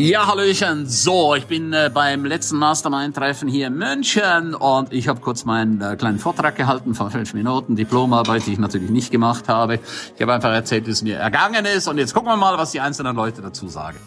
Ja, Hallöchen. So, ich bin äh, beim letzten Mastermind-Treffen hier in München und ich habe kurz meinen äh, kleinen Vortrag gehalten von fünf Minuten, Diplomarbeit, die ich natürlich nicht gemacht habe. Ich habe einfach erzählt, wie es mir ergangen ist und jetzt gucken wir mal, was die einzelnen Leute dazu sagen.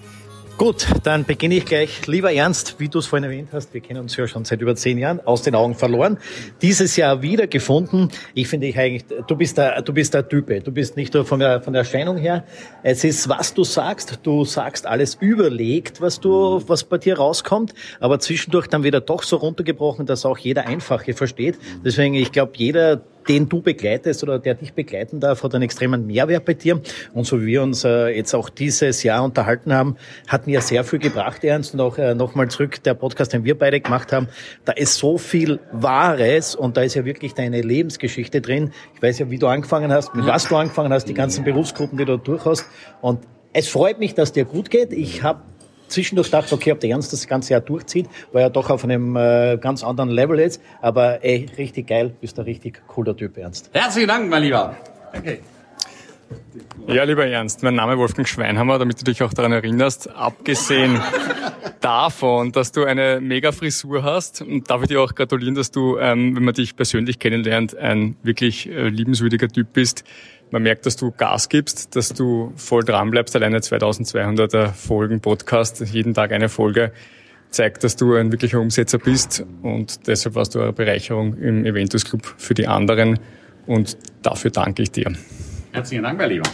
Gut, dann beginne ich gleich. Lieber Ernst, wie du es vorhin erwähnt hast, wir kennen uns ja schon seit über zehn Jahren, aus den Augen verloren. Dieses Jahr wieder gefunden. Ich finde ich eigentlich, du bist der, du bist der Type. Du bist nicht nur von der, von der Erscheinung her. Es ist, was du sagst. Du sagst alles überlegt, was du, was bei dir rauskommt. Aber zwischendurch dann wieder doch so runtergebrochen, dass auch jeder Einfache versteht. Deswegen, ich glaube, jeder, den du begleitest oder der dich begleiten darf, hat einen extremen Mehrwert bei dir. Und so wie wir uns äh, jetzt auch dieses Jahr unterhalten haben, hat mir sehr viel gebracht, Ernst. Und auch äh, nochmal zurück, der Podcast, den wir beide gemacht haben, da ist so viel Wahres und da ist ja wirklich deine Lebensgeschichte drin. Ich weiß ja, wie du angefangen hast, mit was du angefangen hast, die ganzen Berufsgruppen, die du durch hast. Und es freut mich, dass dir gut geht. Ich habe zwischendurch gedacht, okay, ob der Ernst das ganze Jahr durchzieht, war ja doch auf einem äh, ganz anderen Level jetzt. Aber ey, richtig geil, bist ein richtig cooler Typ, Ernst. Herzlichen Dank, mein Lieber. Danke. Ja, lieber Ernst, mein Name ist Wolfgang Schweinhammer, damit du dich auch daran erinnerst. Abgesehen davon, dass du eine mega Frisur hast, darf ich dir auch gratulieren, dass du, ähm, wenn man dich persönlich kennenlernt, ein wirklich äh, liebenswürdiger Typ bist. Man merkt, dass du Gas gibst, dass du voll dran bleibst. Alleine 2200er Folgen Podcast, jeden Tag eine Folge zeigt, dass du ein wirklicher Umsetzer bist und deshalb warst du eine Bereicherung im Eventus Club für die anderen und dafür danke ich dir. Herzlichen Dank, mein Lieber.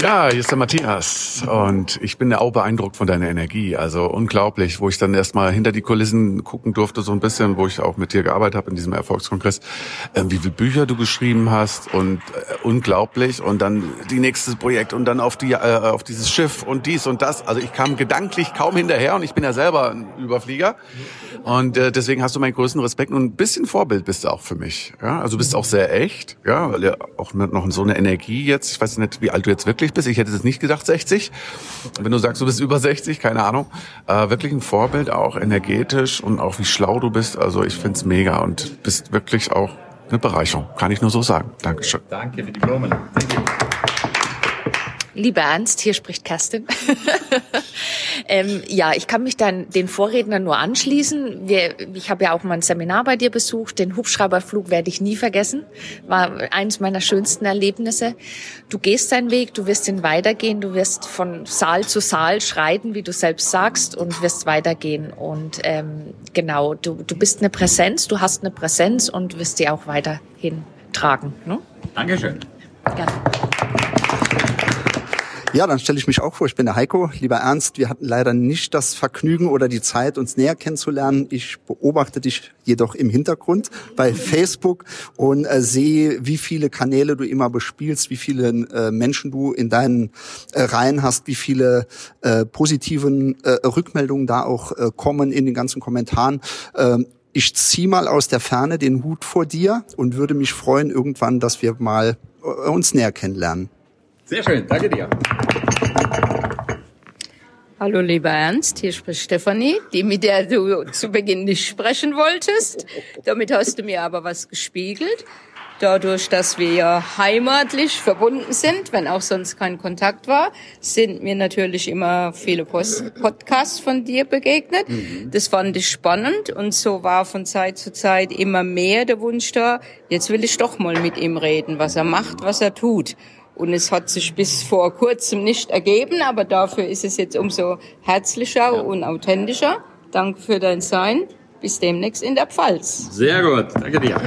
Ja, hier ist der Matthias und ich bin ja auch beeindruckt von deiner Energie. Also unglaublich, wo ich dann erstmal hinter die Kulissen gucken durfte, so ein bisschen, wo ich auch mit dir gearbeitet habe in diesem Erfolgskongress, äh, wie viele Bücher du geschrieben hast und äh, unglaublich. Und dann die nächste Projekt und dann auf die äh, auf dieses Schiff und dies und das. Also ich kam gedanklich kaum hinterher und ich bin ja selber ein Überflieger. Und äh, deswegen hast du meinen größten Respekt und ein bisschen Vorbild bist du auch für mich. Ja, also du bist auch sehr echt, ja, weil ja auch noch so eine Energie jetzt. Ich weiß nicht, wie alt du jetzt wirklich bist. Ich hätte es nicht gedacht, 60. Wenn du sagst, du bist über 60, keine Ahnung. Äh, wirklich ein Vorbild, auch energetisch und auch wie schlau du bist. Also ich find's mega und bist wirklich auch eine Bereicherung. Kann ich nur so sagen. Dankeschön. Danke für die Blumen. Lieber Ernst, hier spricht Kerstin. ähm, ja, ich kann mich dann den Vorrednern nur anschließen. Wir, ich habe ja auch mal ein Seminar bei dir besucht. Den Hubschrauberflug werde ich nie vergessen. War eines meiner schönsten Erlebnisse. Du gehst deinen Weg, du wirst ihn weitergehen, du wirst von Saal zu Saal schreiten, wie du selbst sagst, und wirst weitergehen. Und ähm, genau, du, du bist eine Präsenz, du hast eine Präsenz und wirst die auch weiterhin tragen. Ne? Dankeschön. Gerne. Ja, dann stelle ich mich auch vor. Ich bin der Heiko. Lieber Ernst, wir hatten leider nicht das Vergnügen oder die Zeit, uns näher kennenzulernen. Ich beobachte dich jedoch im Hintergrund bei Facebook und äh, sehe, wie viele Kanäle du immer bespielst, wie viele äh, Menschen du in deinen äh, Reihen hast, wie viele äh, positiven äh, Rückmeldungen da auch äh, kommen in den ganzen Kommentaren. Ähm, ich ziehe mal aus der Ferne den Hut vor dir und würde mich freuen irgendwann, dass wir mal äh, uns näher kennenlernen. Sehr schön, danke dir. Hallo lieber Ernst, hier spricht Stefanie, die mit der du zu Beginn nicht sprechen wolltest. Damit hast du mir aber was gespiegelt. Dadurch, dass wir ja heimatlich verbunden sind, wenn auch sonst kein Kontakt war, sind mir natürlich immer viele Post Podcasts von dir begegnet. Das fand ich spannend und so war von Zeit zu Zeit immer mehr der Wunsch da, jetzt will ich doch mal mit ihm reden, was er macht, was er tut. Und es hat sich bis vor kurzem nicht ergeben, aber dafür ist es jetzt umso herzlicher und authentischer. Danke für dein Sein. Bis demnächst in der Pfalz. Sehr gut, danke dir.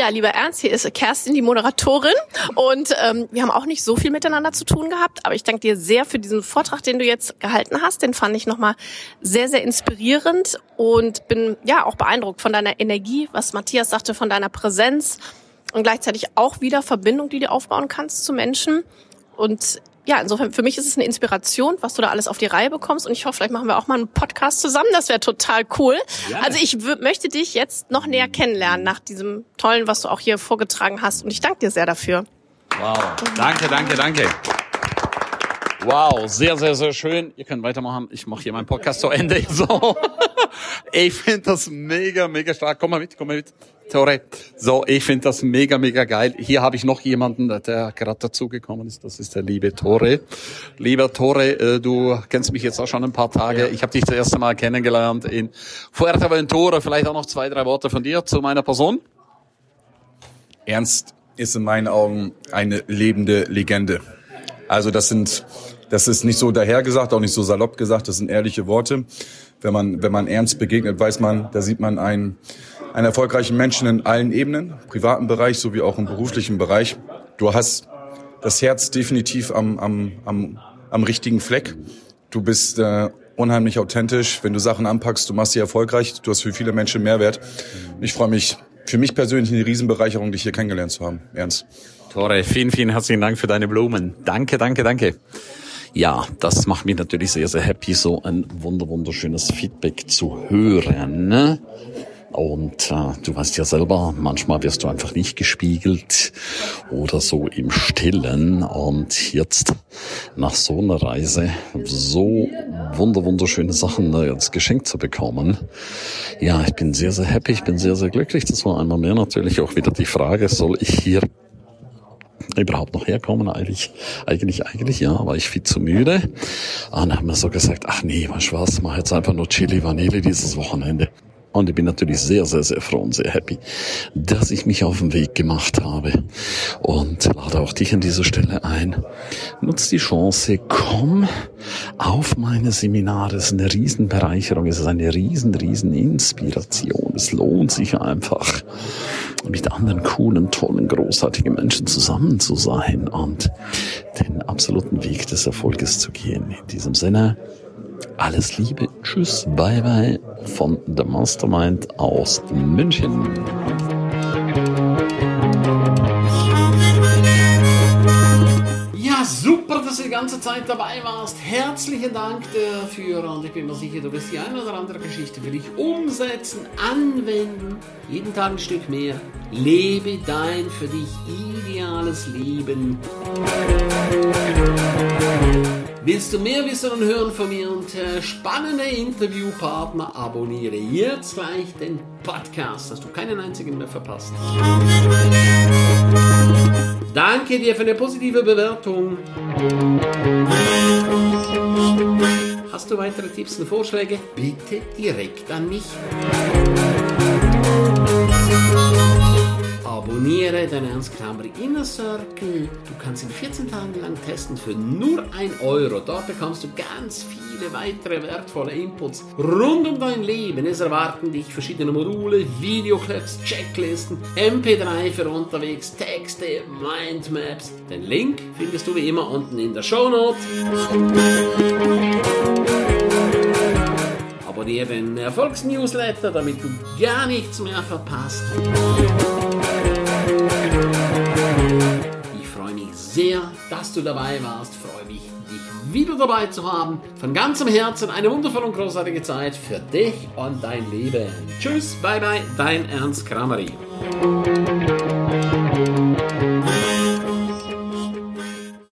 Ja, lieber Ernst, hier ist Kerstin, die Moderatorin. Und ähm, wir haben auch nicht so viel miteinander zu tun gehabt, aber ich danke dir sehr für diesen Vortrag, den du jetzt gehalten hast. Den fand ich nochmal sehr, sehr inspirierend und bin ja auch beeindruckt von deiner Energie, was Matthias sagte, von deiner Präsenz und gleichzeitig auch wieder Verbindung, die du aufbauen kannst zu Menschen. Und ja, insofern für mich ist es eine Inspiration, was du da alles auf die Reihe bekommst. Und ich hoffe, vielleicht machen wir auch mal einen Podcast zusammen. Das wäre total cool. Ja. Also ich möchte dich jetzt noch näher kennenlernen nach diesem tollen, was du auch hier vorgetragen hast. Und ich danke dir sehr dafür. Wow, danke, danke, danke. Wow, sehr, sehr, sehr schön. Ihr könnt weitermachen. Ich mache hier meinen Podcast zu Ende. So. Ich finde das mega, mega stark. Komm mal mit, komm mal mit. Tore. So, ich finde das mega, mega geil. Hier habe ich noch jemanden, der gerade dazugekommen ist. Das ist der liebe Tore. Lieber Tore, äh, du kennst mich jetzt auch schon ein paar Tage. Ich habe dich das erste Mal kennengelernt in Fuerteventura. Vielleicht auch noch zwei, drei Worte von dir zu meiner Person. Ernst ist in meinen Augen eine lebende Legende. Also das sind, das ist nicht so dahergesagt, auch nicht so salopp gesagt, das sind ehrliche Worte. Wenn man, wenn man ernst begegnet, weiß man, da sieht man einen, einen erfolgreichen Menschen in allen Ebenen, privaten Bereich sowie auch im beruflichen Bereich. Du hast das Herz definitiv am, am, am, am richtigen Fleck. Du bist äh, unheimlich authentisch. Wenn du Sachen anpackst, du machst sie erfolgreich. Du hast für viele Menschen Mehrwert. Ich freue mich für mich persönlich eine Riesenbereicherung, dich hier kennengelernt zu haben. Ernst. Tore, vielen, vielen herzlichen Dank für deine Blumen. Danke, danke, danke. Ja, das macht mich natürlich sehr, sehr happy, so ein wunder, wunderschönes Feedback zu hören. Und äh, du weißt ja selber, manchmal wirst du einfach nicht gespiegelt oder so im Stillen. Und jetzt nach so einer Reise so wunder wunderschöne Sachen äh, als Geschenk zu bekommen. Ja, ich bin sehr, sehr happy, ich bin sehr, sehr glücklich. Das war einmal mehr natürlich auch wieder die Frage, soll ich hier überhaupt noch herkommen? Eigentlich, eigentlich, eigentlich, ja, war ich viel zu müde. Und dann haben wir so gesagt, ach nee, was was, mach jetzt einfach nur Chili Vanille dieses Wochenende. Und ich bin natürlich sehr, sehr, sehr froh und sehr happy, dass ich mich auf den Weg gemacht habe. Und lade auch dich an dieser Stelle ein. Nutz die Chance, komm auf meine Seminare. Es ist eine Riesenbereicherung. Es ist eine riesen, riesen Inspiration. Es lohnt sich einfach, mit anderen coolen, tollen, großartigen Menschen zusammen zu sein und den absoluten Weg des Erfolges zu gehen. In diesem Sinne, alles Liebe, tschüss, bye bye von The Mastermind aus München. Ganze Zeit dabei warst. Herzlichen Dank dafür und ich bin mir sicher, du wirst die eine oder andere Geschichte für dich umsetzen, anwenden. Jeden Tag ein Stück mehr. Lebe dein für dich ideales Leben. Willst du mehr wissen und hören von mir und äh, spannende Interviewpartner? Abonniere jetzt gleich den Podcast, dass du keinen einzigen mehr verpasst. Danke dir für eine positive Bewertung. Hast du weitere Tipps und Vorschläge? Bitte direkt an mich. Abonniere den Ernst Kramer Inner Circle. Du kannst ihn 14 Tage lang testen für nur 1 Euro. Dort bekommst du ganz viele weitere wertvolle Inputs rund um dein Leben. Es erwarten dich verschiedene Module, Videoclips, Checklisten, MP3 für unterwegs, Texte, Mindmaps. Den Link findest du wie immer unten in der Show Note. Abonniere den Erfolgsnewsletter, damit du gar nichts mehr verpasst. Sehr, dass du dabei warst. Freue mich, dich wieder dabei zu haben. Von ganzem Herzen eine wundervolle und großartige Zeit für dich und dein Leben. Tschüss, bye bye, dein Ernst Krameri.